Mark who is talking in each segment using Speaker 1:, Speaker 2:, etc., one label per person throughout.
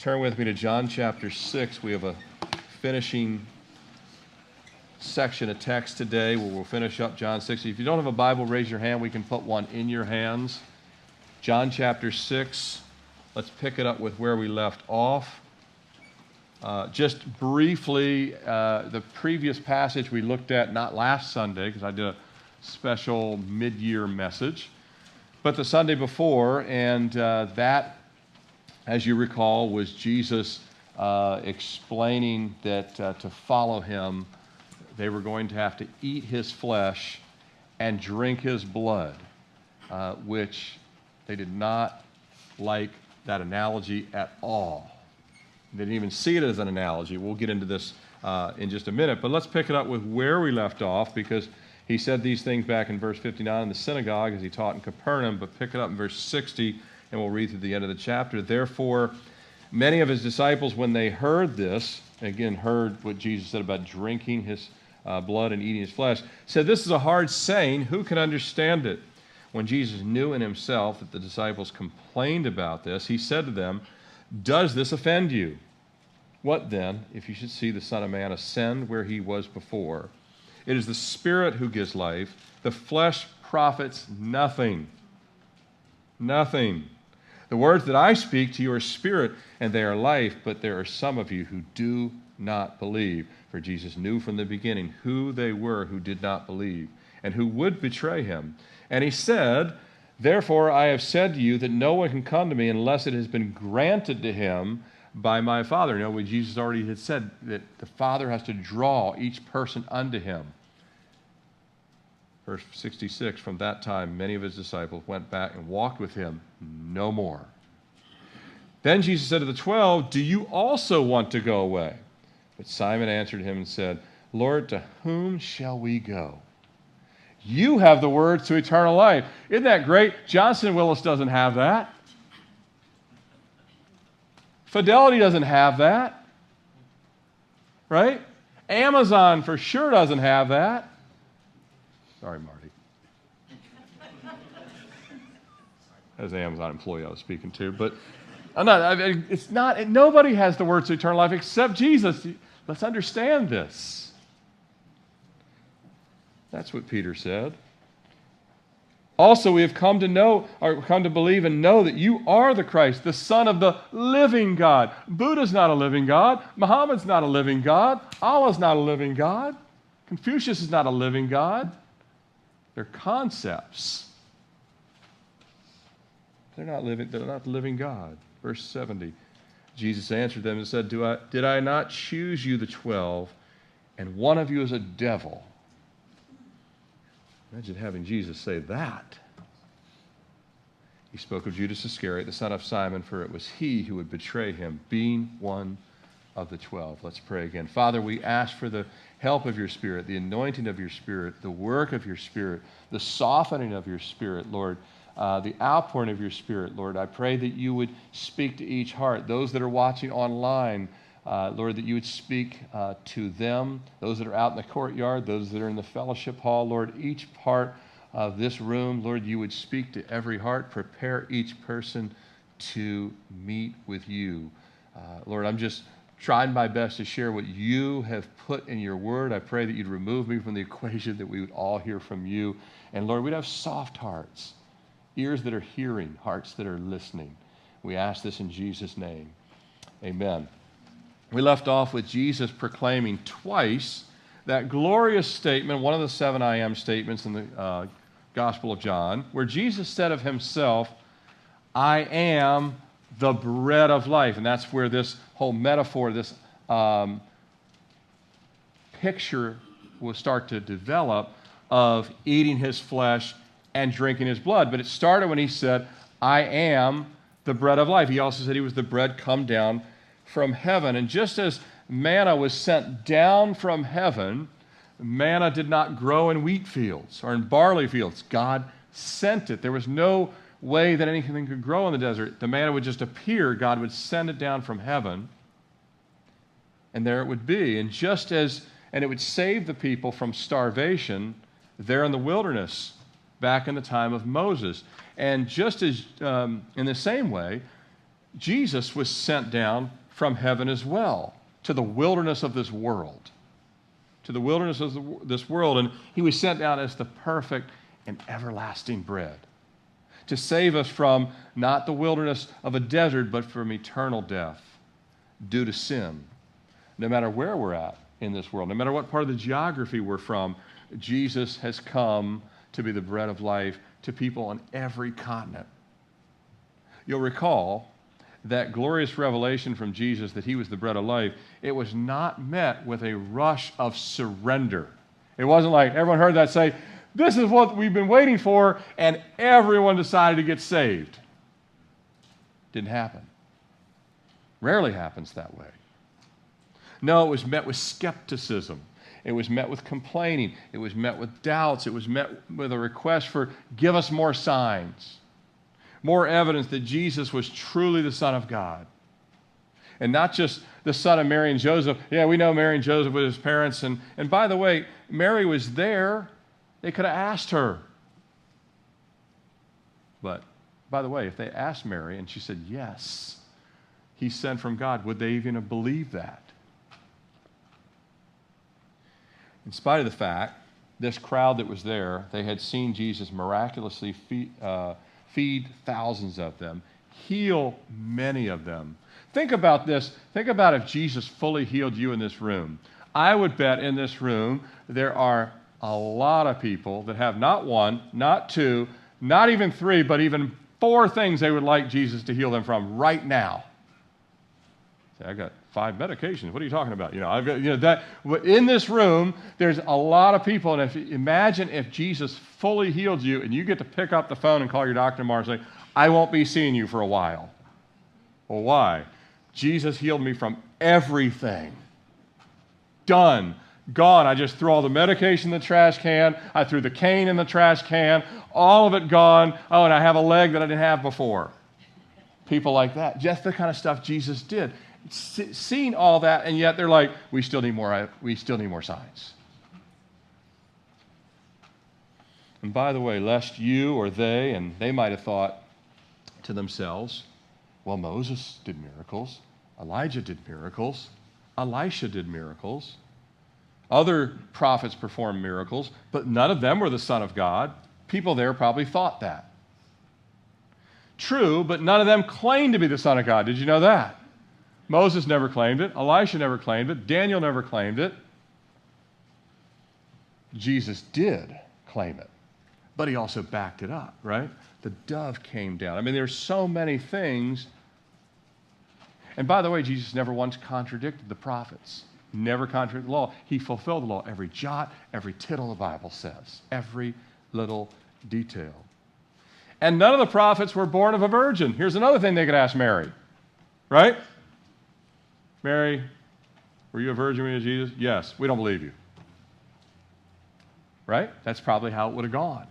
Speaker 1: turn with me to John chapter 6. We have a finishing section of text today where we'll finish up John 6. If you don't have a Bible, raise your hand. We can put one in your hands. John chapter 6. Let's pick it up with where we left off. Uh, just briefly, uh, the previous passage we looked at, not last Sunday, because I did a special mid year message, but the Sunday before, and uh, that, as you recall, was Jesus uh, explaining that uh, to follow him, they were going to have to eat his flesh and drink his blood, uh, which they did not like that analogy at all. They didn't even see it as an analogy. We'll get into this uh, in just a minute, but let's pick it up with where we left off because he said these things back in verse 59 in the synagogue as he taught in Capernaum, but pick it up in verse 60 and we'll read through the end of the chapter. Therefore, many of his disciples, when they heard this, again, heard what Jesus said about drinking his uh, blood and eating his flesh, said, This is a hard saying. Who can understand it? When Jesus knew in himself that the disciples complained about this, he said to them, does this offend you? What then, if you should see the Son of Man ascend where he was before? It is the Spirit who gives life, the flesh profits nothing. Nothing. The words that I speak to you are spirit and they are life, but there are some of you who do not believe. For Jesus knew from the beginning who they were who did not believe and who would betray him. And he said, Therefore, I have said to you that no one can come to me unless it has been granted to him by my Father. You know, Jesus already had said that the Father has to draw each person unto him. Verse 66 From that time, many of his disciples went back and walked with him no more. Then Jesus said to the twelve, Do you also want to go away? But Simon answered him and said, Lord, to whom shall we go? You have the words to eternal life. Isn't that great? Johnson Willis doesn't have that. Fidelity doesn't have that. Right? Amazon for sure doesn't have that. Sorry, Marty. As an Amazon employee I was speaking to, but I'm not, I mean, it's not, nobody has the words to eternal life except Jesus. Let's understand this. That's what Peter said. Also, we have come to know, or come to believe and know that you are the Christ, the Son of the living God. Buddha's not a living God. Muhammad's not a living God. Allah's not a living God. Confucius is not a living God. They're concepts. They're not living, they're not the living God. Verse 70. Jesus answered them and said, Do I, Did I not choose you, the twelve, and one of you is a devil? Imagine having Jesus say that. He spoke of Judas Iscariot, the son of Simon, for it was he who would betray him, being one of the twelve. Let's pray again. Father, we ask for the help of your Spirit, the anointing of your Spirit, the work of your Spirit, the softening of your Spirit, Lord, uh, the outpouring of your Spirit, Lord. I pray that you would speak to each heart. Those that are watching online, uh, Lord, that you would speak uh, to them, those that are out in the courtyard, those that are in the fellowship hall, Lord, each part of this room, Lord, you would speak to every heart, prepare each person to meet with you. Uh, Lord, I'm just trying my best to share what you have put in your word. I pray that you'd remove me from the equation, that we would all hear from you. And Lord, we'd have soft hearts, ears that are hearing, hearts that are listening. We ask this in Jesus' name. Amen. We left off with Jesus proclaiming twice that glorious statement, one of the seven I am statements in the uh, Gospel of John, where Jesus said of himself, I am the bread of life. And that's where this whole metaphor, this um, picture will start to develop of eating his flesh and drinking his blood. But it started when he said, I am the bread of life. He also said he was the bread come down from heaven. And just as manna was sent down from heaven, manna did not grow in wheat fields or in barley fields. God sent it. There was no way that anything could grow in the desert. The manna would just appear, God would send it down from heaven, and there it would be. And just as, and it would save the people from starvation there in the wilderness back in the time of Moses. And just as, um, in the same way, Jesus was sent down from heaven as well to the wilderness of this world. To the wilderness of the, this world. And he was sent down as the perfect and everlasting bread to save us from not the wilderness of a desert, but from eternal death due to sin. No matter where we're at in this world, no matter what part of the geography we're from, Jesus has come to be the bread of life to people on every continent. You'll recall that glorious revelation from Jesus that he was the bread of life, it was not met with a rush of surrender. It wasn't like everyone heard that say, This is what we've been waiting for, and everyone decided to get saved. Didn't happen. Rarely happens that way. No, it was met with skepticism. It was met with complaining. It was met with doubts. It was met with a request for, give us more signs, more evidence that Jesus was truly the Son of God. And not just the son of Mary and Joseph. Yeah, we know Mary and Joseph with his parents. And, and by the way, Mary was there. They could have asked her. But by the way, if they asked Mary and she said yes, he sent from God, would they even have believed that? in spite of the fact, this crowd that was there, they had seen Jesus miraculously feed, uh, feed thousands of them, heal many of them. Think about this. Think about if Jesus fully healed you in this room. I would bet in this room there are a lot of people that have not one, not two, not even three, but even four things they would like Jesus to heal them from right now. Say, I got five medications. What are you talking about? You know, I've got, you know, that in this room, there's a lot of people. And if imagine if Jesus fully healed you and you get to pick up the phone and call your doctor tomorrow and say, I won't be seeing you for a while. Well, why? Jesus healed me from everything. Done. Gone. I just threw all the medication in the trash can. I threw the cane in the trash can. All of it gone. Oh, and I have a leg that I didn't have before. People like that. Just the kind of stuff Jesus did Seeing all that, and yet they're like, we still need more, we still need more signs. And by the way, lest you or they, and they might have thought to themselves, well, Moses did miracles, Elijah did miracles, Elisha did miracles, other prophets performed miracles, but none of them were the Son of God. People there probably thought that. True, but none of them claimed to be the Son of God. Did you know that? Moses never claimed it. Elisha never claimed it. Daniel never claimed it. Jesus did claim it, but he also backed it up, right? The dove came down. I mean, there's so many things. And by the way, Jesus never once contradicted the prophets, never contradicted the law. He fulfilled the law. Every jot, every tittle, the Bible says, every little detail. And none of the prophets were born of a virgin. Here's another thing they could ask Mary, right? Mary, were you a virgin when you Jesus? Yes. We don't believe you. Right? That's probably how it would have gone.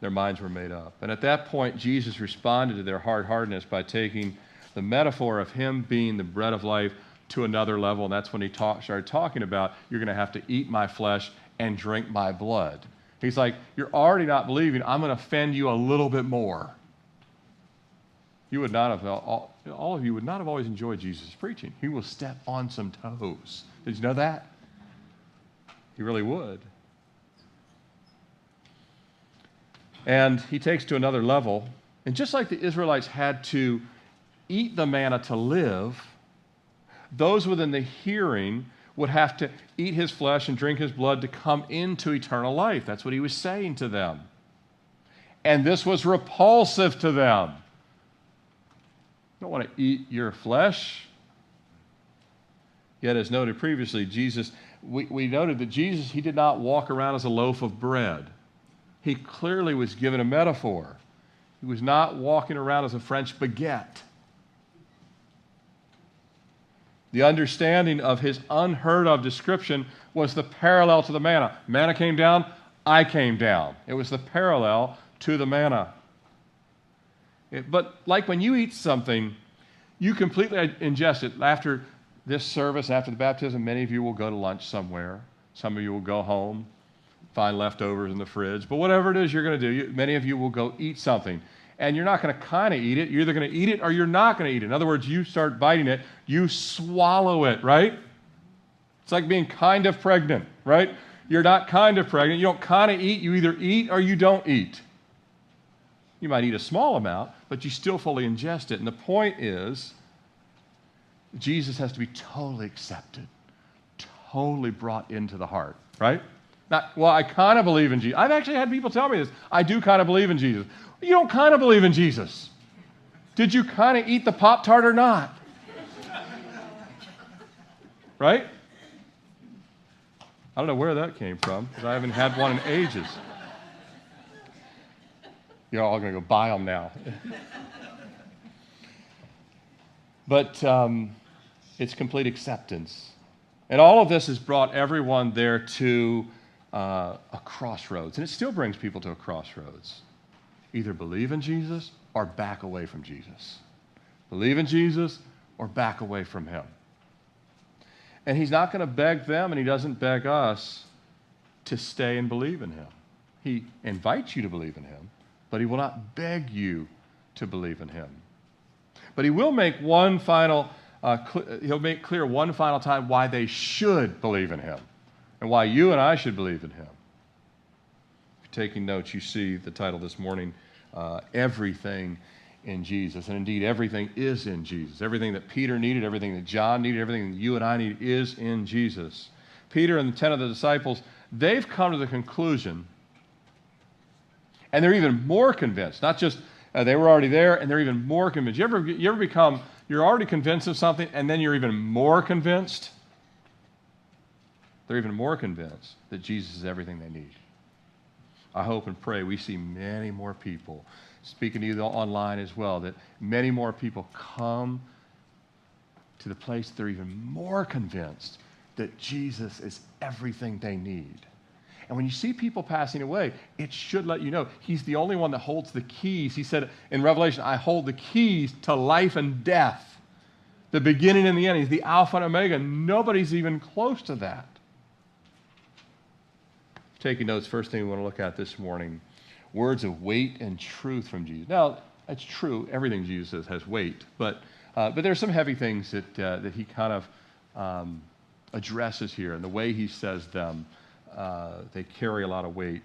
Speaker 1: Their minds were made up. And at that point, Jesus responded to their hard hardness by taking the metaphor of him being the bread of life to another level. And that's when he talk, started talking about, you're going to have to eat my flesh and drink my blood. He's like, you're already not believing. I'm going to offend you a little bit more. You would not have, uh, all, all of you would not have always enjoyed Jesus' preaching. He will step on some toes. Did you know that? He really would. And he takes to another level. And just like the Israelites had to eat the manna to live, those within the hearing would have to eat his flesh and drink his blood to come into eternal life. That's what he was saying to them. And this was repulsive to them. You don't want to eat your flesh. Yet, as noted previously, Jesus, we, we noted that Jesus, he did not walk around as a loaf of bread. He clearly was given a metaphor. He was not walking around as a French baguette. The understanding of his unheard of description was the parallel to the manna. Manna came down, I came down. It was the parallel to the manna. But like when you eat something, you completely ingest it. After this service, after the baptism, many of you will go to lunch somewhere. Some of you will go home, find leftovers in the fridge. But whatever it is you're going to do, you, many of you will go eat something. And you're not going to kind of eat it. You're either going to eat it or you're not going to eat it. In other words, you start biting it, you swallow it, right? It's like being kind of pregnant, right? You're not kind of pregnant. You don't kind of eat. You either eat or you don't eat. You might eat a small amount, but you still fully ingest it. And the point is, Jesus has to be totally accepted, totally brought into the heart, right? Not, well, I kind of believe in Jesus. I've actually had people tell me this. I do kind of believe in Jesus. You don't kind of believe in Jesus. Did you kind of eat the Pop Tart or not? right? I don't know where that came from because I haven't had one in ages. You're all going to go buy them now. but um, it's complete acceptance. And all of this has brought everyone there to uh, a crossroads. And it still brings people to a crossroads. Either believe in Jesus or back away from Jesus. Believe in Jesus or back away from Him. And He's not going to beg them, and He doesn't beg us to stay and believe in Him. He invites you to believe in Him, but He will not beg you to believe in Him. But He will make one final, uh, cl- He'll make clear one final time why they should believe in Him and why you and I should believe in him. If you're taking notes, you see the title this morning uh, Everything in Jesus. And indeed, everything is in Jesus. Everything that Peter needed, everything that John needed, everything that you and I need is in Jesus. Peter and the 10 of the disciples, they've come to the conclusion, and they're even more convinced, not just uh, they were already there, and they're even more convinced. You ever, you ever become, you're already convinced of something, and then you're even more convinced? They're even more convinced that Jesus is everything they need. I hope and pray we see many more people, speaking to you online as well, that many more people come to the place they're even more convinced that Jesus is everything they need. And when you see people passing away, it should let you know he's the only one that holds the keys. He said in Revelation, I hold the keys to life and death, the beginning and the end. He's the Alpha and Omega. Nobody's even close to that taking notes, first thing we want to look at this morning words of weight and truth from Jesus. Now, it's true, everything Jesus says has weight, but, uh, but there's some heavy things that, uh, that he kind of um, addresses here, and the way he says them, uh, they carry a lot of weight.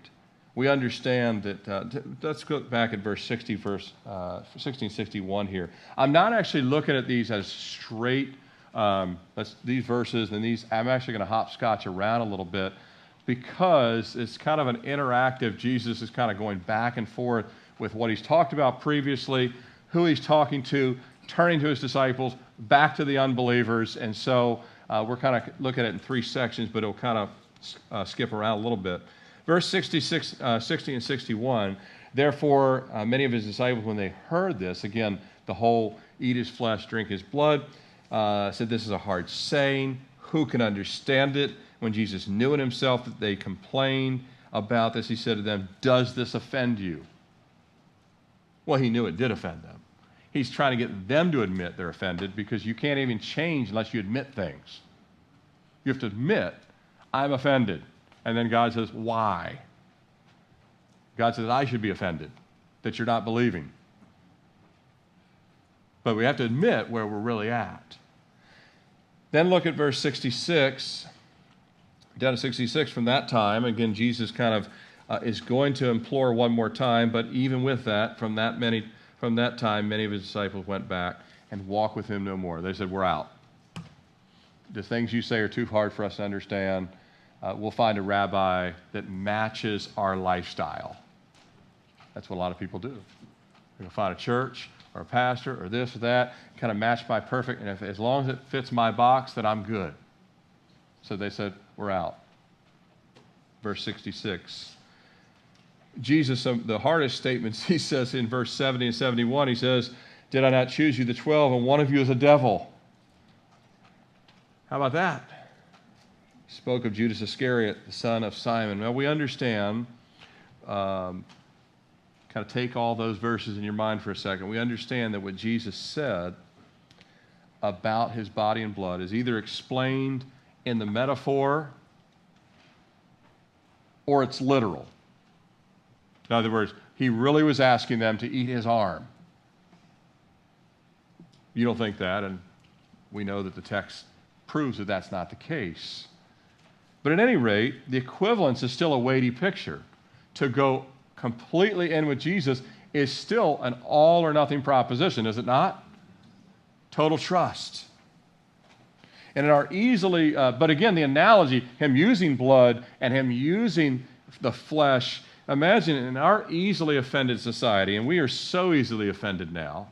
Speaker 1: We understand that, uh, t- let's go back at verse 60, verse 1661 uh, here. I'm not actually looking at these as straight, um, these verses and these, I'm actually going to hopscotch around a little bit because it's kind of an interactive, Jesus is kind of going back and forth with what he's talked about previously, who he's talking to, turning to his disciples, back to the unbelievers. And so uh, we're kind of looking at it in three sections, but it'll kind of uh, skip around a little bit. Verse 66, uh, 60 and 61 Therefore, uh, many of his disciples, when they heard this, again, the whole eat his flesh, drink his blood, uh, said, This is a hard saying. Who can understand it? When Jesus knew in himself that they complained about this, he said to them, Does this offend you? Well, he knew it did offend them. He's trying to get them to admit they're offended because you can't even change unless you admit things. You have to admit, I'm offended. And then God says, Why? God says, I should be offended that you're not believing. But we have to admit where we're really at. Then look at verse 66 down to 66 from that time. Again, Jesus kind of uh, is going to implore one more time, but even with that, from that many, from that time, many of his disciples went back and walked with him no more. They said, "We're out. The things you say are too hard for us to understand. Uh, we'll find a rabbi that matches our lifestyle." That's what a lot of people do. They'll find a church or a pastor or this or that, kind of match my perfect, and if, as long as it fits my box, then I'm good. So they said, We're out. Verse 66. Jesus, um, the hardest statements he says in verse 70 and 71, he says, Did I not choose you, the 12, and one of you is a devil? How about that? He spoke of Judas Iscariot, the son of Simon. Now we understand, um, kind of take all those verses in your mind for a second. We understand that what Jesus said about his body and blood is either explained in the metaphor or it's literal. In other words, he really was asking them to eat his arm. You don't think that, and we know that the text proves that that's not the case. But at any rate, the equivalence is still a weighty picture. To go completely in with Jesus is still an all or nothing proposition, is it not? Total trust. And in our easily, uh, but again, the analogy, him using blood and him using the flesh, imagine in our easily offended society, and we are so easily offended now.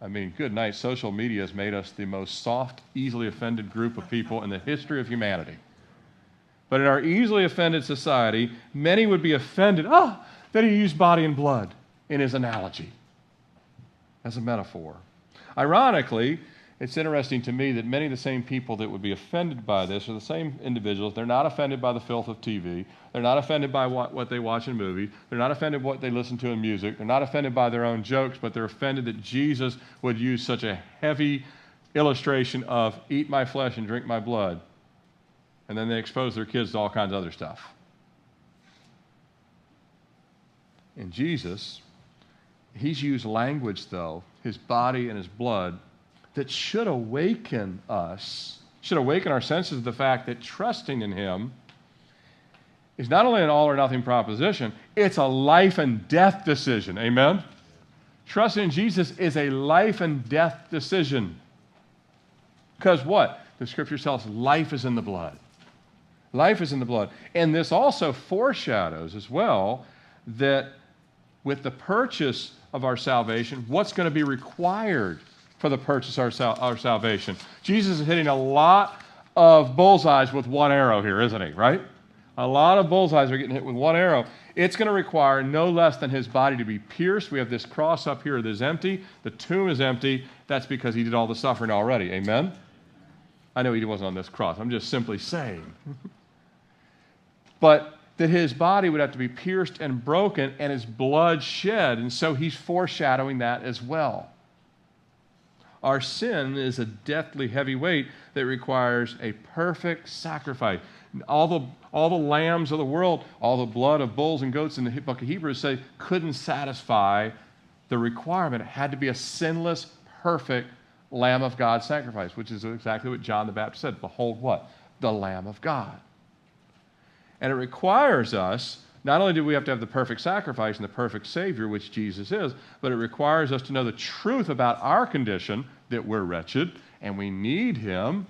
Speaker 1: I mean, good night, social media has made us the most soft, easily offended group of people in the history of humanity. But in our easily offended society, many would be offended, ah, that he used body and blood in his analogy as a metaphor. Ironically, it's interesting to me that many of the same people that would be offended by this are the same individuals. They're not offended by the filth of TV. They're not offended by what, what they watch in movies. They're not offended by what they listen to in music. They're not offended by their own jokes, but they're offended that Jesus would use such a heavy illustration of eat my flesh and drink my blood. And then they expose their kids to all kinds of other stuff. In Jesus, he's used language, though, his body and his blood, that should awaken us, should awaken our senses of the fact that trusting in Him is not only an all or nothing proposition, it's a life and death decision. Amen? Trusting in Jesus is a life and death decision. Because what? The scripture tells life is in the blood. Life is in the blood. And this also foreshadows as well that with the purchase of our salvation, what's going to be required for the purchase of our, our salvation. Jesus is hitting a lot of bullseyes with one arrow here, isn't he? Right? A lot of bullseyes are getting hit with one arrow. It's going to require no less than his body to be pierced. We have this cross up here that is empty. The tomb is empty. That's because he did all the suffering already. Amen? I know he wasn't on this cross. I'm just simply saying. but that his body would have to be pierced and broken and his blood shed. And so he's foreshadowing that as well. Our sin is a deathly heavy weight that requires a perfect sacrifice. All the, all the lambs of the world, all the blood of bulls and goats in the book of Hebrews say couldn't satisfy the requirement. It had to be a sinless, perfect Lamb of God sacrifice, which is exactly what John the Baptist said. Behold, what? The Lamb of God. And it requires us not only do we have to have the perfect sacrifice and the perfect Savior, which Jesus is, but it requires us to know the truth about our condition, that we're wretched and we need Him,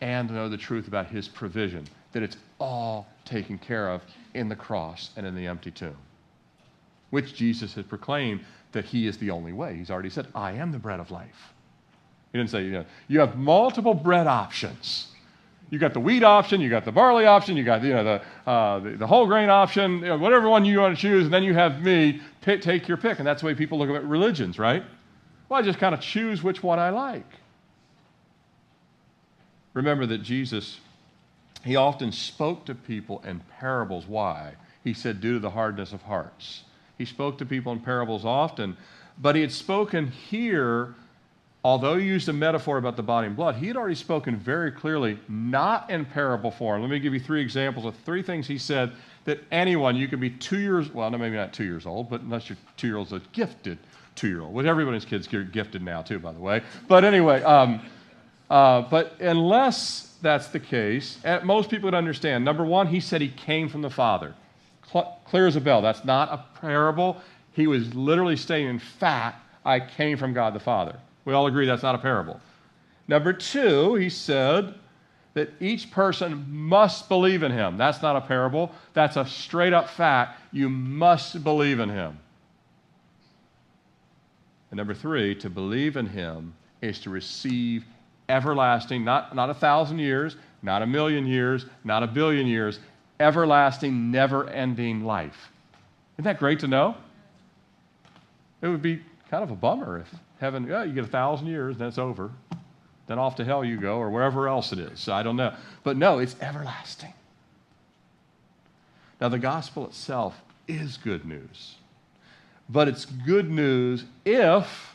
Speaker 1: and to know the truth about His provision, that it's all taken care of in the cross and in the empty tomb, which Jesus has proclaimed that He is the only way. He's already said, I am the bread of life. He didn't say, you know, you have multiple bread options. You got the wheat option, you got the barley option, you got you know, the, uh, the, the, whole grain option, you know, whatever one you want to choose, and then you have me, take your pick. And that's the way people look at religions, right? Well, I just kind of choose which one I like. Remember that Jesus, he often spoke to people in parables. Why? He said, due to the hardness of hearts. He spoke to people in parables often, but he had spoken here although he used a metaphor about the body and blood, he had already spoken very clearly, not in parable form. Let me give you three examples of three things he said that anyone, you could be two years, well, no, maybe not two years old, but unless you're two year olds, a gifted two year old. Well, everybody's kids are gifted now, too, by the way. But anyway, um, uh, but unless that's the case, most people would understand. Number one, he said he came from the Father. Cl- clear as a bell. That's not a parable. He was literally saying, in fact, I came from God the Father. We all agree that's not a parable. Number two, he said that each person must believe in him. That's not a parable, that's a straight up fact. You must believe in him. And number three, to believe in him is to receive everlasting, not, not a thousand years, not a million years, not a billion years, everlasting, never ending life. Isn't that great to know? It would be kind of a bummer if heaven, yeah, you get a thousand years, then it's over. Then off to hell you go, or wherever else it is. I don't know. But no, it's everlasting. Now, the gospel itself is good news. But it's good news if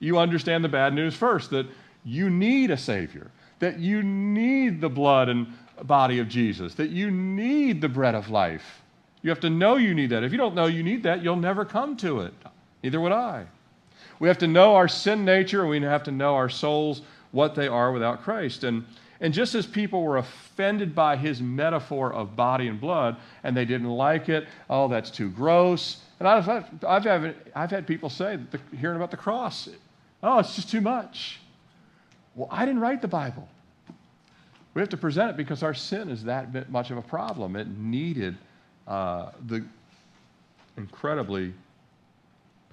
Speaker 1: you understand the bad news first that you need a Savior, that you need the blood and body of Jesus, that you need the bread of life You have to know you need that. If you don't know you need that, you'll never come to it. Neither would I. We have to know our sin nature, and we have to know our souls, what they are without Christ. And, and just as people were offended by his metaphor of body and blood, and they didn't like it, oh, that's too gross. And I've, I've, had, I've had people say, the, hearing about the cross, oh, it's just too much. Well, I didn't write the Bible. We have to present it because our sin is that much of a problem. It needed uh, the incredibly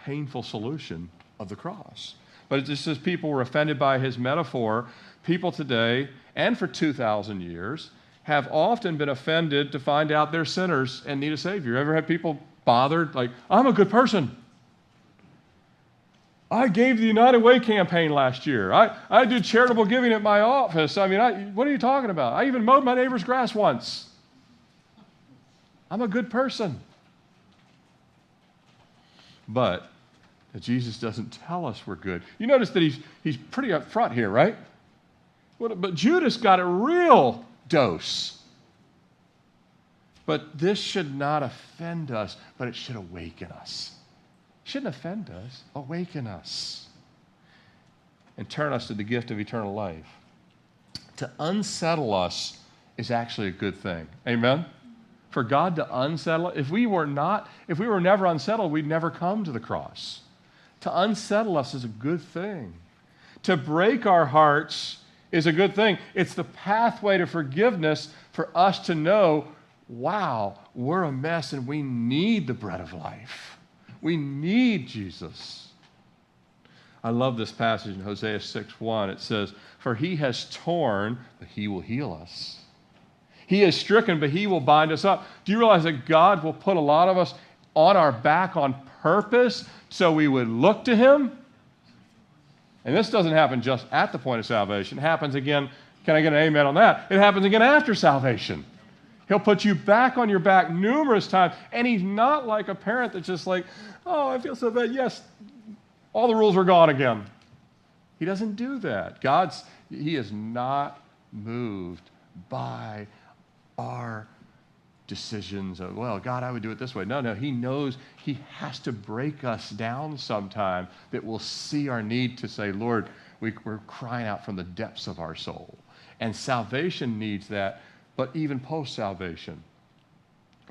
Speaker 1: painful solution of the cross. But it just says people were offended by his metaphor. People today, and for 2,000 years, have often been offended to find out they're sinners and need a Savior. Ever had people bothered? Like, I'm a good person. I gave the United Way campaign last year. I, I did charitable giving at my office. I mean, I, what are you talking about? I even mowed my neighbor's grass once. I'm a good person. But Jesus doesn't tell us we're good. You notice that he's, he's pretty upfront here, right? But Judas got a real dose. But this should not offend us, but it should awaken us. Shouldn't offend us, awaken us, and turn us to the gift of eternal life. To unsettle us is actually a good thing. Amen? For God to unsettle, if we were not, if we were never unsettled, we'd never come to the cross. To unsettle us is a good thing. To break our hearts is a good thing. It's the pathway to forgiveness for us to know wow, we're a mess and we need the bread of life. We need Jesus. I love this passage in Hosea 6 1. It says, For he has torn, but he will heal us. He is stricken, but he will bind us up. Do you realize that God will put a lot of us on our back on purpose so we would look to him. And this doesn't happen just at the point of salvation. It happens again. Can I get an amen on that? It happens again after salvation. He'll put you back on your back numerous times. And he's not like a parent that's just like, oh, I feel so bad. Yes, all the rules are gone again. He doesn't do that. God's, he is not moved by our decisions of, well, God, I would do it this way. No, no, He knows He has to break us down sometime that we'll see our need to say, Lord, we, are crying out from the depths of our soul. And salvation needs that, but even post salvation,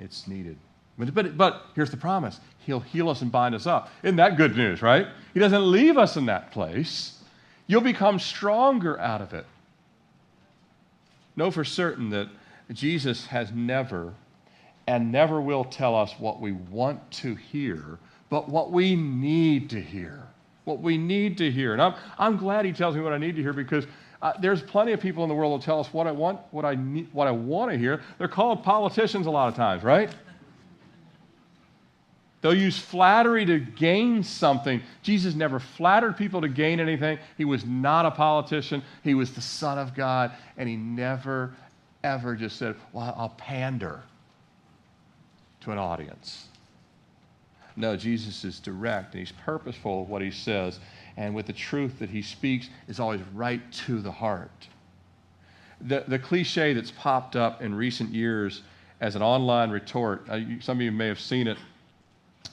Speaker 1: it's needed. But, but, but here's the promise He'll heal us and bind us up. Isn't that good news, right? He doesn't leave us in that place. You'll become stronger out of it. Know for certain that Jesus has never and never will tell us what we want to hear, but what we need to hear. What we need to hear. And I'm, I'm glad he tells me what I need to hear because uh, there's plenty of people in the world that tell us what I want, what I need, what I want to hear. They're called politicians a lot of times, right? They'll use flattery to gain something. Jesus never flattered people to gain anything. He was not a politician. He was the Son of God, and he never, ever just said, Well, I'll pander to an audience. No, Jesus is direct and he's purposeful of what he says, and with the truth that he speaks is always right to the heart. The, the cliche that's popped up in recent years as an online retort, uh, you, some of you may have seen it.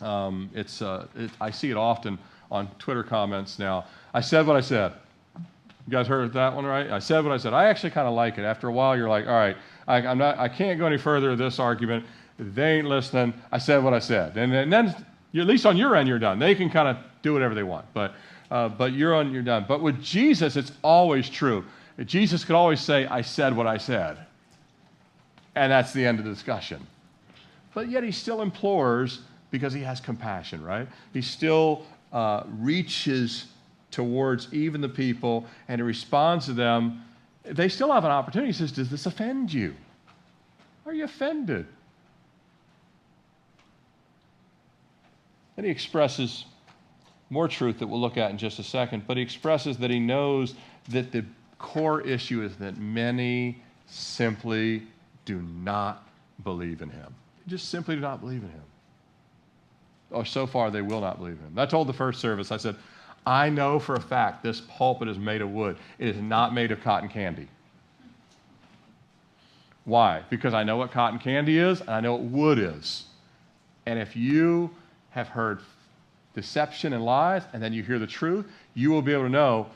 Speaker 1: Um, it's, uh, it, I see it often on Twitter comments now. I said what I said. You guys heard that one, right? I said what I said. I actually kind of like it. After a while, you're like, all right, I, I'm not, I can't go any further with this argument they ain't listening. I said what I said. And, and then, at least on your end, you're done. They can kind of do whatever they want. But, uh, but you're on, you're done. But with Jesus, it's always true. Jesus could always say, I said what I said. And that's the end of the discussion. But yet he still implores because he has compassion, right? He still uh, reaches towards even the people and he responds to them. They still have an opportunity. He says, Does this offend you? Are you offended? Then he expresses more truth that we'll look at in just a second, but he expresses that he knows that the core issue is that many simply do not believe in him. Just simply do not believe in him. Or so far, they will not believe in him. I told the first service, I said, I know for a fact this pulpit is made of wood. It is not made of cotton candy. Why? Because I know what cotton candy is and I know what wood is. And if you have heard deception and lies, and then you hear the truth, you will be able to know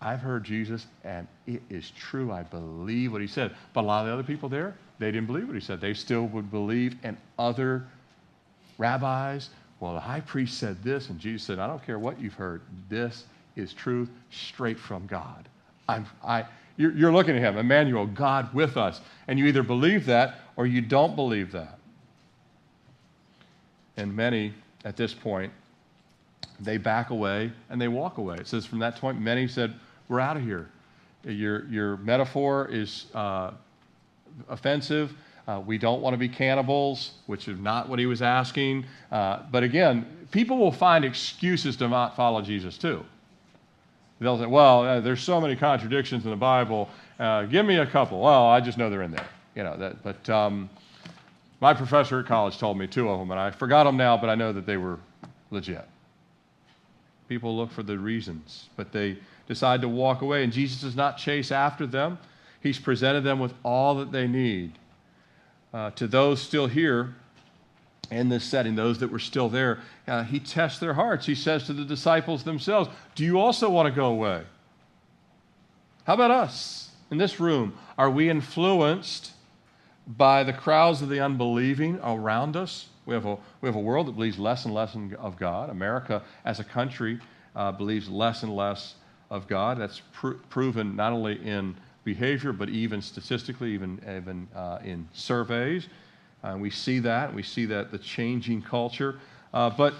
Speaker 1: I've heard Jesus, and it is true. I believe what he said. But a lot of the other people there, they didn't believe what he said. They still would believe, in other rabbis, well, the high priest said this, and Jesus said, I don't care what you've heard. This is truth straight from God. I'm, I, you're, you're looking at him, Emmanuel, God with us. And you either believe that or you don't believe that. And many, at this point, they back away and they walk away. It says, from that point, many said, We're out of here. Your, your metaphor is uh, offensive. Uh, we don't want to be cannibals, which is not what he was asking. Uh, but again, people will find excuses to not follow Jesus too. They'll say, well, uh, there's so many contradictions in the Bible. Uh, give me a couple. Well, I just know they're in there. You know, that, but um, my professor at college told me two of them, and I forgot them now, but I know that they were legit. People look for the reasons, but they decide to walk away, and Jesus does not chase after them. He's presented them with all that they need. Uh, to those still here, in this setting, those that were still there, uh, he tests their hearts. He says to the disciples themselves, Do you also want to go away? How about us in this room? Are we influenced by the crowds of the unbelieving around us? We have a, we have a world that believes less and less of God. America, as a country, uh, believes less and less of God. That's pr- proven not only in behavior, but even statistically, even, even uh, in surveys. Uh, we see that. We see that the changing culture. Uh, but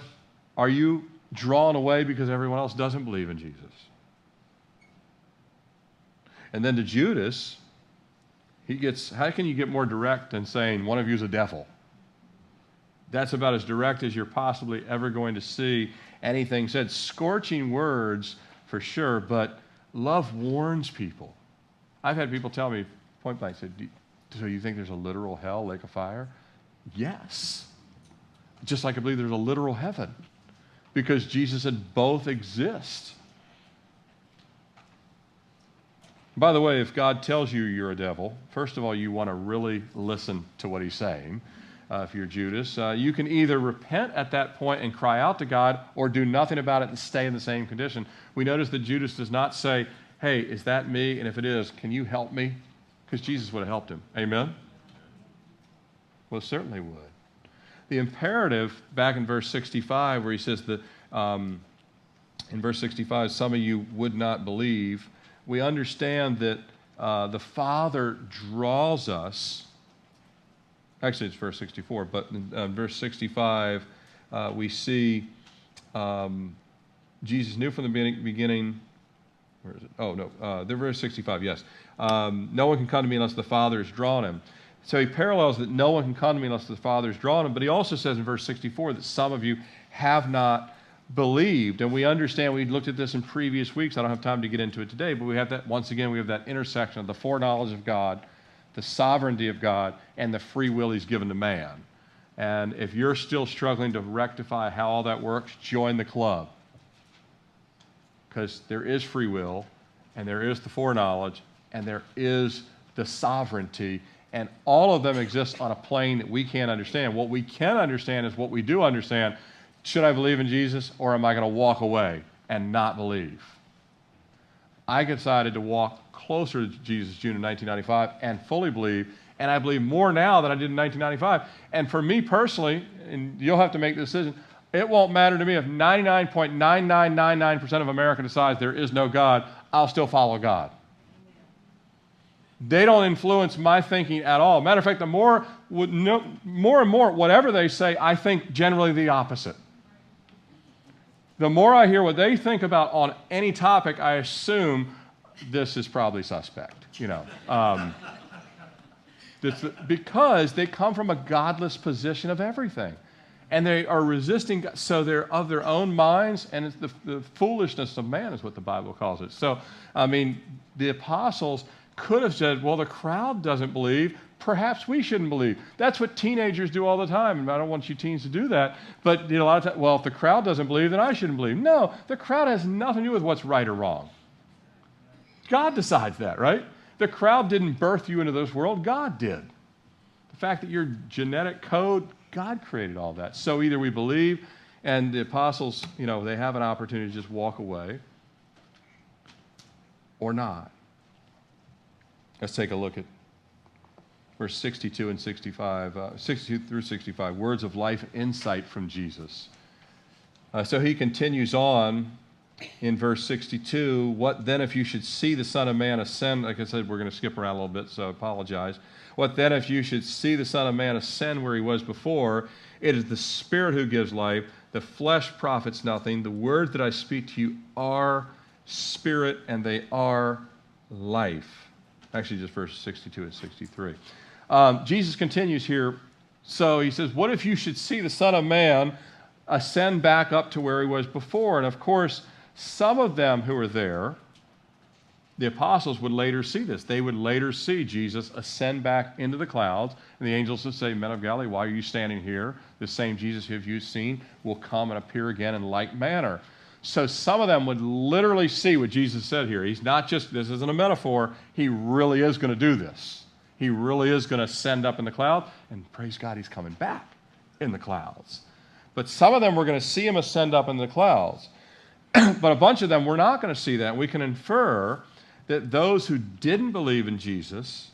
Speaker 1: are you drawn away because everyone else doesn't believe in Jesus? And then to Judas, he gets, how can you get more direct than saying one of you is a devil? That's about as direct as you're possibly ever going to see anything said. Scorching words for sure, but love warns people. I've had people tell me point blank, said, so you think there's a literal hell, lake of fire? Yes. Just like I believe there's a literal heaven because Jesus said both exist. By the way, if God tells you you're a devil, first of all, you want to really listen to what he's saying. Uh, if you're Judas, uh, you can either repent at that point and cry out to God or do nothing about it and stay in the same condition. We notice that Judas does not say, Hey, is that me? And if it is, can you help me? Because Jesus would have helped him. Amen? Well, certainly would. The imperative back in verse 65, where he says that um, in verse 65, some of you would not believe, we understand that uh, the Father draws us. Actually, it's verse 64, but in uh, verse 65, uh, we see um, Jesus knew from the beginning. Where is it? Oh, no. Uh, the verse 65, yes. Um, no one can come to me unless the Father has drawn him. So he parallels that no one can come to me unless the Father has drawn him. But he also says in verse 64 that some of you have not believed. And we understand, we looked at this in previous weeks. I don't have time to get into it today, but we have that, once again, we have that intersection of the foreknowledge of God, the sovereignty of God, and the free will he's given to man. And if you're still struggling to rectify how all that works, join the club. Because there is free will, and there is the foreknowledge, and there is the sovereignty, and all of them exist on a plane that we can't understand. What we can understand is what we do understand. Should I believe in Jesus, or am I going to walk away and not believe? I decided to walk closer to Jesus June of 1995 and fully believe, and I believe more now than I did in 1995. And for me personally, and you'll have to make the decision, it won't matter to me if 99.9999% of America decides there is no God, I'll still follow God. They don't influence my thinking at all. Matter of fact, the more, more and more, whatever they say, I think generally the opposite. The more I hear what they think about on any topic, I assume this is probably suspect, you know. Um, because they come from a godless position of everything. And they are resisting, so they're of their own minds, and the, the foolishness of man is what the Bible calls it. So, I mean, the apostles could have said, well, the crowd doesn't believe. Perhaps we shouldn't believe. That's what teenagers do all the time. And I don't want you teens to do that. But you know, a lot of times, well, if the crowd doesn't believe, then I shouldn't believe. No, the crowd has nothing to do with what's right or wrong. God decides that, right? The crowd didn't birth you into this world, God did. The fact that your genetic code God created all that. So either we believe, and the apostles, you know, they have an opportunity to just walk away, or not. Let's take a look at verse 62 and 65, uh, 62 through 65, words of life insight from Jesus. Uh, so he continues on in verse 62 What then if you should see the Son of Man ascend? Like I said, we're going to skip around a little bit, so I apologize. What then if you should see the Son of Man ascend where he was before? It is the Spirit who gives life. The flesh profits nothing. The words that I speak to you are spirit and they are life. Actually, just verse 62 and 63. Um, Jesus continues here. So he says, What if you should see the Son of Man ascend back up to where he was before? And of course, some of them who were there, the apostles would later see this. They would later see Jesus ascend back into the clouds, and the angels would say, Men of Galilee, why are you standing here? The same Jesus who you've seen will come and appear again in like manner. So some of them would literally see what Jesus said here. He's not just, this isn't a metaphor, he really is going to do this. He really is going to ascend up in the cloud, and praise God, he's coming back in the clouds. But some of them were going to see him ascend up in the clouds. but a bunch of them were not going to see that. We can infer that those who didn't believe in Jesus,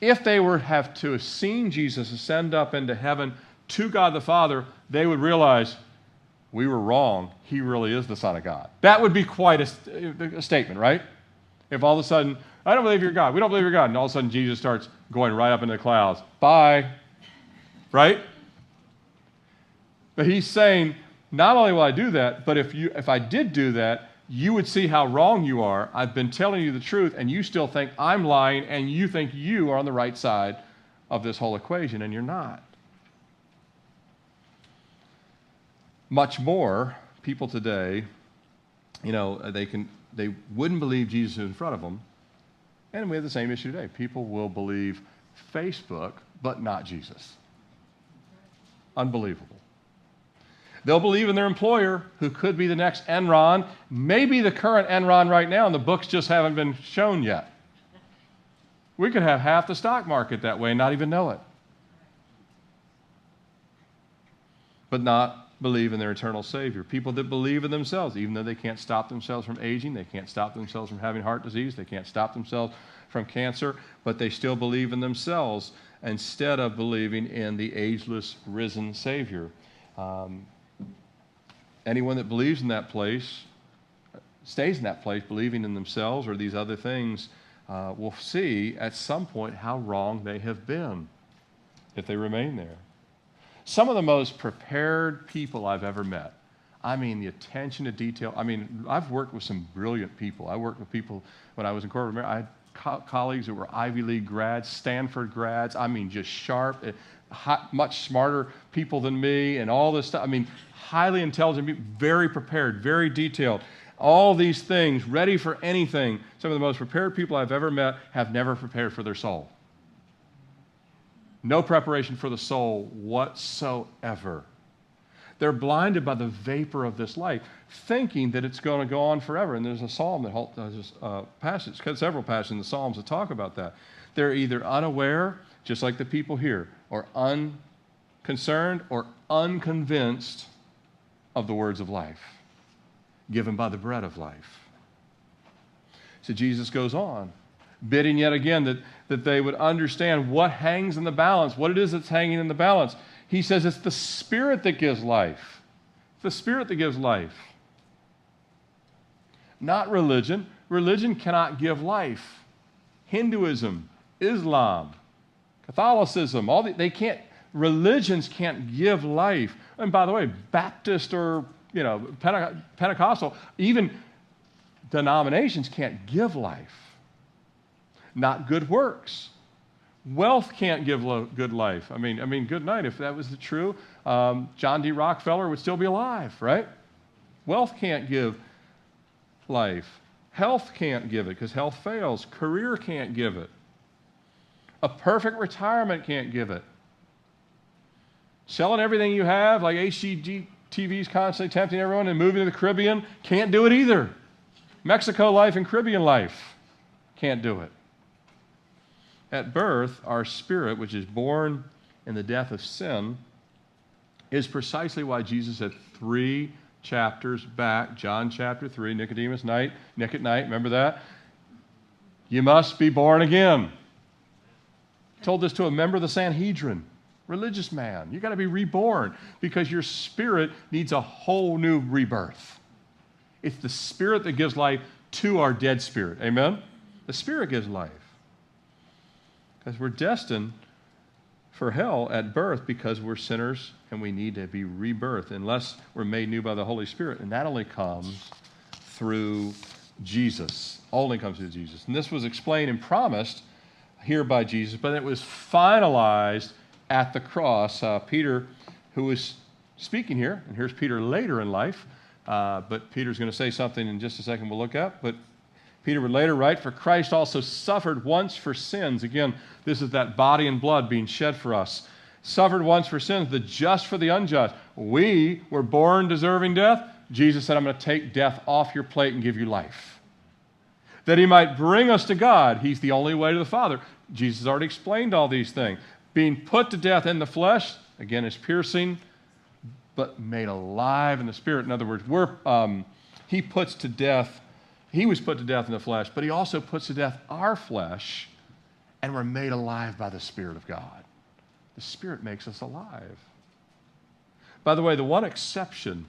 Speaker 1: if they were have to have seen Jesus ascend up into heaven to God the Father, they would realize we were wrong. He really is the Son of God. That would be quite a, a statement, right? If all of a sudden, I don't believe you're God. We don't believe you're God. And all of a sudden, Jesus starts going right up into the clouds. Bye. Right? But he's saying, not only will I do that, but if, you, if I did do that, you would see how wrong you are. I've been telling you the truth, and you still think I'm lying, and you think you are on the right side of this whole equation, and you're not. Much more, people today, you know, they, can, they wouldn't believe Jesus in front of them, and we have the same issue today. People will believe Facebook, but not Jesus. Unbelievable. They'll believe in their employer, who could be the next Enron, maybe the current Enron right now, and the books just haven't been shown yet. We could have half the stock market that way and not even know it. But not believe in their eternal Savior. People that believe in themselves, even though they can't stop themselves from aging, they can't stop themselves from having heart disease, they can't stop themselves from cancer, but they still believe in themselves instead of believing in the ageless, risen Savior. Um, anyone that believes in that place, stays in that place, believing in themselves or these other things, uh, will see at some point how wrong they have been if they remain there. Some of the most prepared people I've ever met. I mean, the attention to detail. I mean, I've worked with some brilliant people. I worked with people when I was in corporate America. I had co- colleagues that were Ivy League grads, Stanford grads. I mean, just sharp, eh, hot, much smarter people than me, and all this stuff. I mean, highly intelligent very prepared, very detailed. All these things, ready for anything. Some of the most prepared people I've ever met have never prepared for their soul. No preparation for the soul whatsoever. They're blinded by the vapor of this life, thinking that it's going to go on forever. And there's a psalm that there's a uh, passage, several passages in the Psalms that talk about that. They're either unaware, just like the people here, or unconcerned or unconvinced of the words of life given by the bread of life. So Jesus goes on bidding yet again that, that they would understand what hangs in the balance, what it is that's hanging in the balance. He says it's the Spirit that gives life. It's the Spirit that gives life. Not religion. Religion cannot give life. Hinduism, Islam, Catholicism, all the, they can't, religions can't give life. And by the way, Baptist or, you know, Pentecostal, even denominations can't give life not good works. Wealth can't give lo- good life. I mean, I mean, good night. If that was the true, um, John D. Rockefeller would still be alive, right? Wealth can't give life. Health can't give it because health fails. Career can't give it. A perfect retirement can't give it. Selling everything you have, like HGTV's constantly tempting everyone and moving to the Caribbean, can't do it either. Mexico life and Caribbean life can't do it at birth, our spirit, which is born in the death of sin is precisely why Jesus had three chapters back, John chapter 3, Nicodemus night, Nick at night, remember that? You must be born again. Told this to a member of the Sanhedrin, religious man. You got to be reborn because your spirit needs a whole new rebirth. It's the spirit that gives life to our dead spirit. Amen? The spirit gives life. Because we're destined for hell at birth because we're sinners and we need to be rebirthed unless we're made new by the Holy Spirit. And that only comes through Jesus. Only comes through Jesus. And this was explained and promised here by Jesus, but it was finalized at the cross. Uh, Peter, who was speaking here, and here's Peter later in life, uh, but Peter's going to say something in just a second we'll look at. But Peter would later write, For Christ also suffered once for sins. Again, this is that body and blood being shed for us. Suffered once for sins, the just for the unjust. We were born deserving death. Jesus said, I'm going to take death off your plate and give you life. That he might bring us to God. He's the only way to the Father. Jesus already explained all these things. Being put to death in the flesh, again, is piercing, but made alive in the spirit. In other words, um, he puts to death he was put to death in the flesh, but he also puts to death our flesh, and we're made alive by the Spirit of God. The Spirit makes us alive. By the way, the one exception,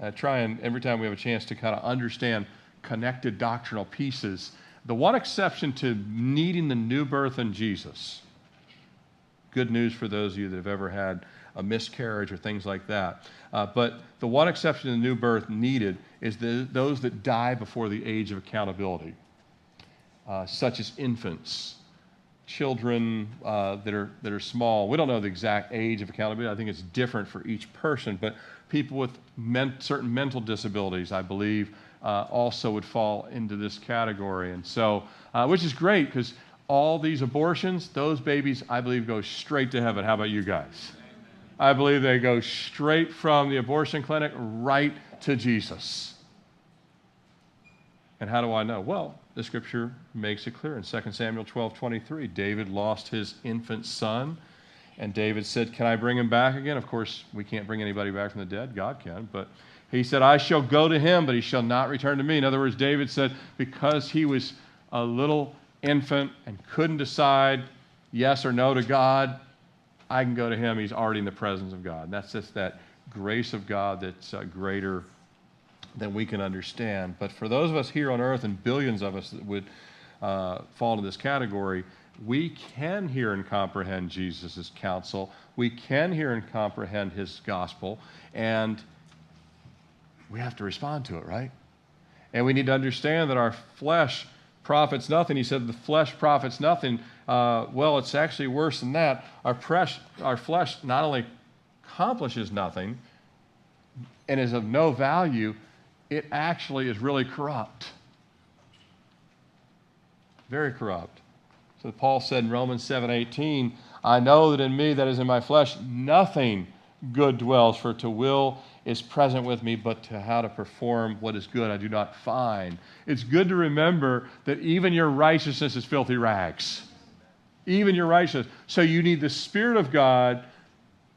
Speaker 1: I try and every time we have a chance to kind of understand connected doctrinal pieces, the one exception to needing the new birth in Jesus, good news for those of you that have ever had a miscarriage or things like that. Uh, but the one exception to the new birth needed is the, those that die before the age of accountability, uh, such as infants, children uh, that, are, that are small. We don't know the exact age of accountability. I think it's different for each person, but people with men- certain mental disabilities, I believe, uh, also would fall into this category. And so, uh, which is great because all these abortions, those babies, I believe, go straight to heaven. How about you guys? I believe they go straight from the abortion clinic right to Jesus. And how do I know? Well, the scripture makes it clear in 2 Samuel 12 23. David lost his infant son, and David said, Can I bring him back again? Of course, we can't bring anybody back from the dead. God can. But he said, I shall go to him, but he shall not return to me. In other words, David said, because he was a little infant and couldn't decide yes or no to God, I can go to him. He's already in the presence of God. And that's just that grace of God that's uh, greater than we can understand. But for those of us here on earth, and billions of us that would uh, fall into this category, we can hear and comprehend Jesus' counsel. We can hear and comprehend his gospel. And we have to respond to it, right? And we need to understand that our flesh profits nothing. He said the flesh profits nothing. Uh, well, it's actually worse than that. Our, pres- our flesh not only accomplishes nothing and is of no value, it actually is really corrupt. Very corrupt. So Paul said in Romans 7:18, I know that in me that is in my flesh nothing good dwells, for to will is present with me, but to how to perform what is good I do not find. It's good to remember that even your righteousness is filthy rags. Even your righteousness. So you need the Spirit of God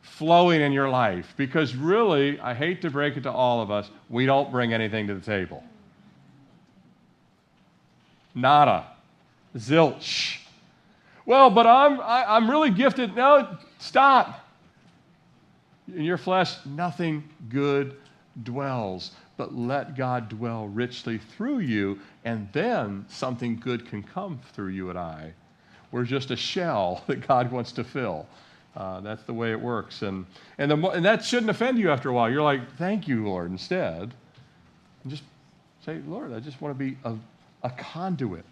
Speaker 1: flowing in your life because really, I hate to break it to all of us, we don't bring anything to the table. Nada. Zilch. Well, but I'm, I, am i am really gifted. No, stop. In your flesh, nothing good dwells, but let God dwell richly through you, and then something good can come through you and I. We're just a shell that God wants to fill. Uh, that's the way it works. And, and, the, and that shouldn't offend you after a while. You're like, thank you, Lord, instead. And just say, Lord, I just want to be a, a conduit.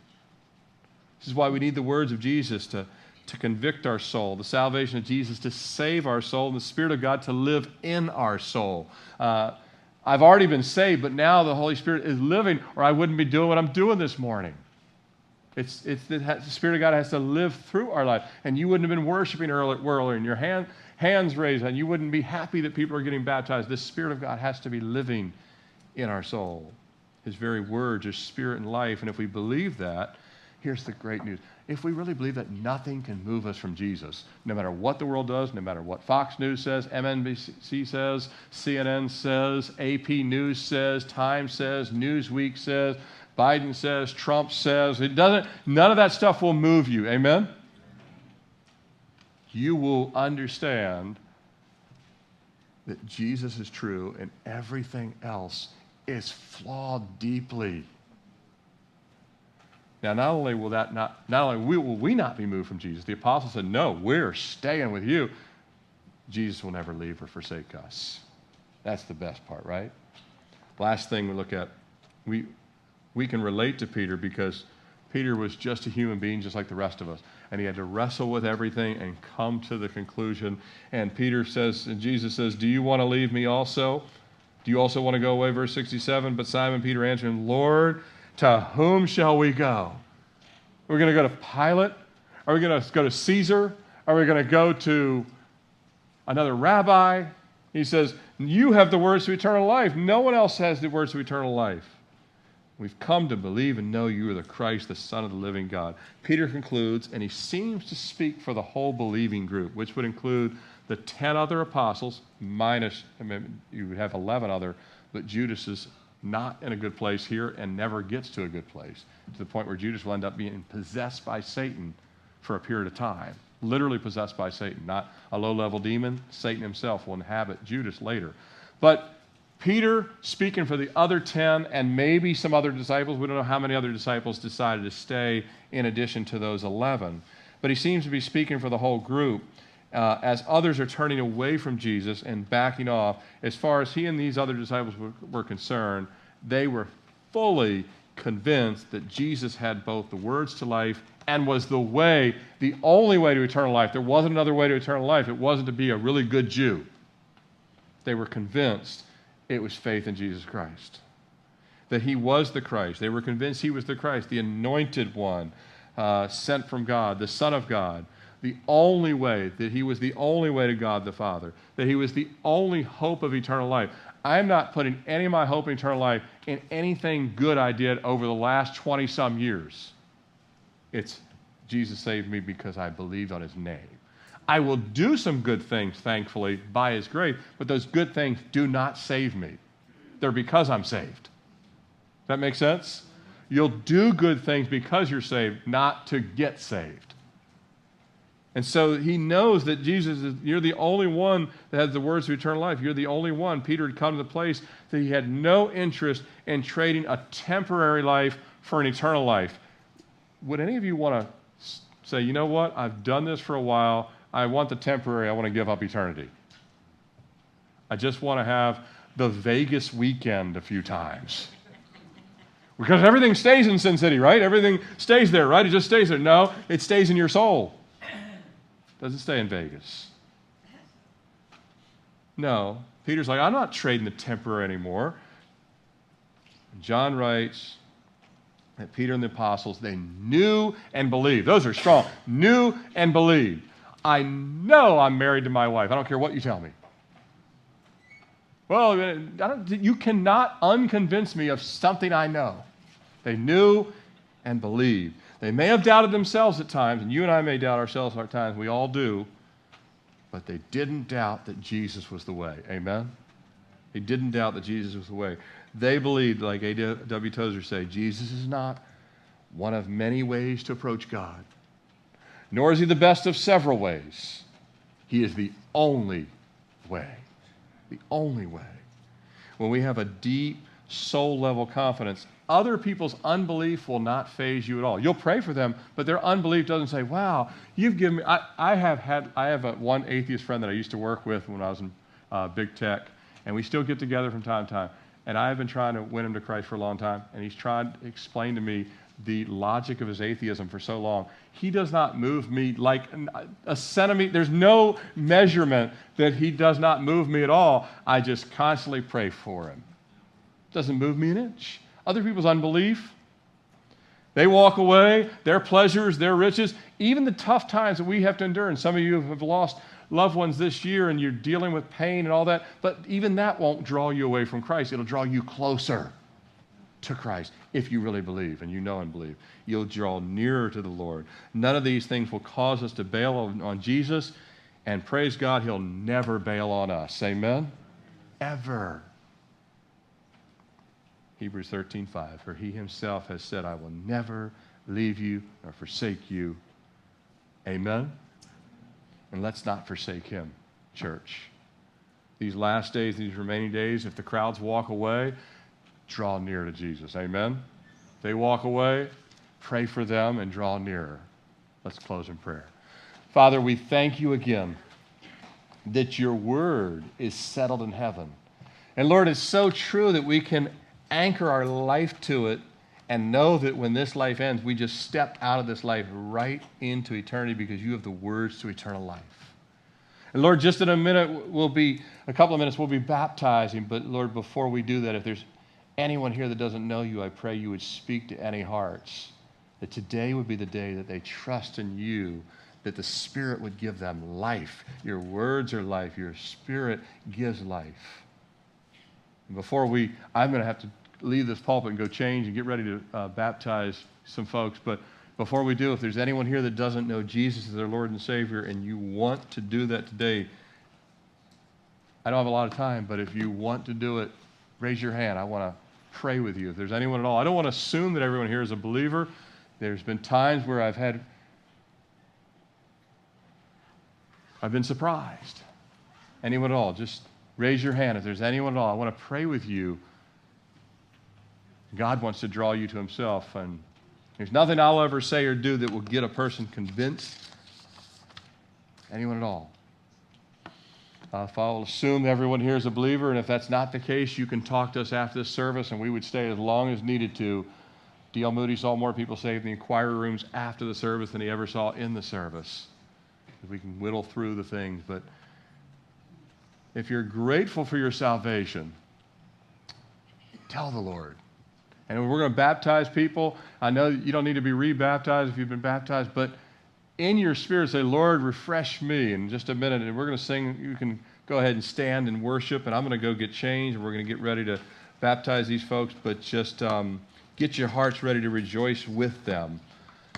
Speaker 1: This is why we need the words of Jesus to, to convict our soul, the salvation of Jesus to save our soul, and the Spirit of God to live in our soul. Uh, I've already been saved, but now the Holy Spirit is living, or I wouldn't be doing what I'm doing this morning. It's, it's the, Spirit of God has to live through our life. And you wouldn't have been worshiping earlier, and your hand, hands raised, and you wouldn't be happy that people are getting baptized. The Spirit of God has to be living in our soul. His very words are spirit and life. And if we believe that, Here's the great news. If we really believe that nothing can move us from Jesus, no matter what the world does, no matter what Fox News says, MSNBC says, CNN says, AP News says, Time says, Newsweek says, Biden says, Trump says, it doesn't, none of that stuff will move you. Amen? You will understand that Jesus is true and everything else is flawed deeply. Now, not only will that not, not only will we not be moved from Jesus, the apostle said, No, we're staying with you. Jesus will never leave or forsake us. That's the best part, right? Last thing we look at, we, we can relate to Peter because Peter was just a human being, just like the rest of us. And he had to wrestle with everything and come to the conclusion. And Peter says, and Jesus says, Do you want to leave me also? Do you also want to go away? Verse 67. But Simon Peter answered Lord, to whom shall we go? Are we going to go to Pilate? Are we going to go to Caesar? Are we going to go to another rabbi? He says, You have the words of eternal life. No one else has the words of eternal life. We've come to believe and know you are the Christ, the Son of the living God. Peter concludes, and he seems to speak for the whole believing group, which would include the 10 other apostles, minus, I mean, you would have 11 other, but Judas is not in a good place here and never gets to a good place, to the point where Judas will end up being possessed by Satan for a period of time. Literally possessed by Satan, not a low level demon. Satan himself will inhabit Judas later. But Peter, speaking for the other 10 and maybe some other disciples, we don't know how many other disciples decided to stay in addition to those 11, but he seems to be speaking for the whole group. Uh, as others are turning away from Jesus and backing off, as far as he and these other disciples were, were concerned, they were fully convinced that Jesus had both the words to life and was the way, the only way to eternal life. There wasn't another way to eternal life. It wasn't to be a really good Jew. They were convinced it was faith in Jesus Christ. That he was the Christ. They were convinced he was the Christ, the anointed one, uh, sent from God, the Son of God. The only way, that he was the only way to God the Father, that he was the only hope of eternal life. I'm not putting any of my hope in eternal life in anything good I did over the last 20 some years. It's Jesus saved me because I believed on his name. I will do some good things, thankfully, by His grace, but those good things do not save me. They're because I'm saved. That makes sense? You'll do good things because you're saved, not to get saved. And so he knows that Jesus is, you're the only one that has the words of eternal life. You're the only one. Peter had come to the place that he had no interest in trading a temporary life for an eternal life. Would any of you want to say, you know what? I've done this for a while. I want the temporary, I want to give up eternity. I just want to have the Vegas weekend a few times. Because everything stays in Sin City, right? Everything stays there, right? It just stays there. No, it stays in your soul. It doesn't stay in Vegas. No. Peter's like, I'm not trading the temporary anymore. John writes that Peter and the apostles, they knew and believed. Those are strong. Knew and believed. I know I'm married to my wife. I don't care what you tell me. Well, uh, you cannot unconvince me of something I know. They knew and believed. They may have doubted themselves at times, and you and I may doubt ourselves at times. We all do. But they didn't doubt that Jesus was the way. Amen? They didn't doubt that Jesus was the way. They believed, like A.W. Tozer said, Jesus is not one of many ways to approach God nor is he the best of several ways. He is the only way. The only way. When we have a deep soul level confidence, other people's unbelief will not faze you at all. You'll pray for them, but their unbelief doesn't say, wow, you've given me. I, I have had, I have a, one atheist friend that I used to work with when I was in uh, big tech, and we still get together from time to time. And I have been trying to win him to Christ for a long time, and he's tried to explain to me the logic of his atheism for so long. He does not move me like a centimeter. There's no measurement that he does not move me at all. I just constantly pray for him. Doesn't move me an inch. Other people's unbelief, they walk away, their pleasures, their riches, even the tough times that we have to endure. And some of you have lost loved ones this year and you're dealing with pain and all that, but even that won't draw you away from Christ. It'll draw you closer to Christ if you really believe and you know and believe. You'll draw nearer to the Lord. None of these things will cause us to bail on, on Jesus, and praise God, He'll never bail on us. Amen? Ever. Hebrews 13:5 For he himself has said I will never leave you nor forsake you. Amen. And let's not forsake him, church. These last days, these remaining days, if the crowds walk away, draw near to Jesus. Amen. They walk away, pray for them and draw nearer. Let's close in prayer. Father, we thank you again that your word is settled in heaven. And Lord, it's so true that we can anchor our life to it and know that when this life ends, we just step out of this life right into eternity because you have the words to eternal life. And Lord, just in a minute, we'll be, a couple of minutes, we'll be baptizing. But Lord, before we do that, if there's anyone here that doesn't know you, I pray you would speak to any hearts. That today would be the day that they trust in you, that the Spirit would give them life. Your words are life, your Spirit gives life. And before we, I'm going to have to leave this pulpit and go change and get ready to uh, baptize some folks. But before we do, if there's anyone here that doesn't know Jesus as their Lord and Savior and you want to do that today, I don't have a lot of time, but if you want to do it, raise your hand. I want to pray with you. If there's anyone at all, I don't want to assume that everyone here is a believer. There's been times where I've had, I've been surprised. Anyone at all, just raise your hand. If there's anyone at all, I want to pray with you. God wants to draw you to Himself, and there's nothing I'll ever say or do that will get a person convinced. Anyone at all. Uh, if I'll assume everyone here is a believer, and if that's not the case, you can talk to us after this service, and we would stay as long as needed to. D.L. Moody saw more people saved in the inquiry rooms after the service than he ever saw in the service. If We can whittle through the things, but if you're grateful for your salvation, tell the Lord. And we're going to baptize people. I know you don't need to be rebaptized if you've been baptized, but in your spirit say, Lord, refresh me in just a minute. And we're going to sing. You can go ahead and stand and worship, and I'm going to go get changed, and we're going to get ready to baptize these folks, but just um, get your hearts ready to rejoice with them.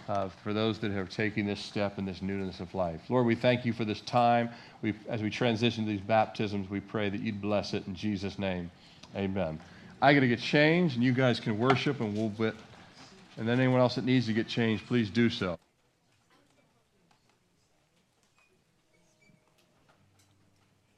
Speaker 1: Uh, for those that are taking this step in this newness of life. Lord, we thank you for this time. We, as we transition to these baptisms, we pray that you'd bless it in Jesus' name. Amen. I got to get changed, and you guys can worship, and we'll. And then anyone else that needs to get changed, please do so.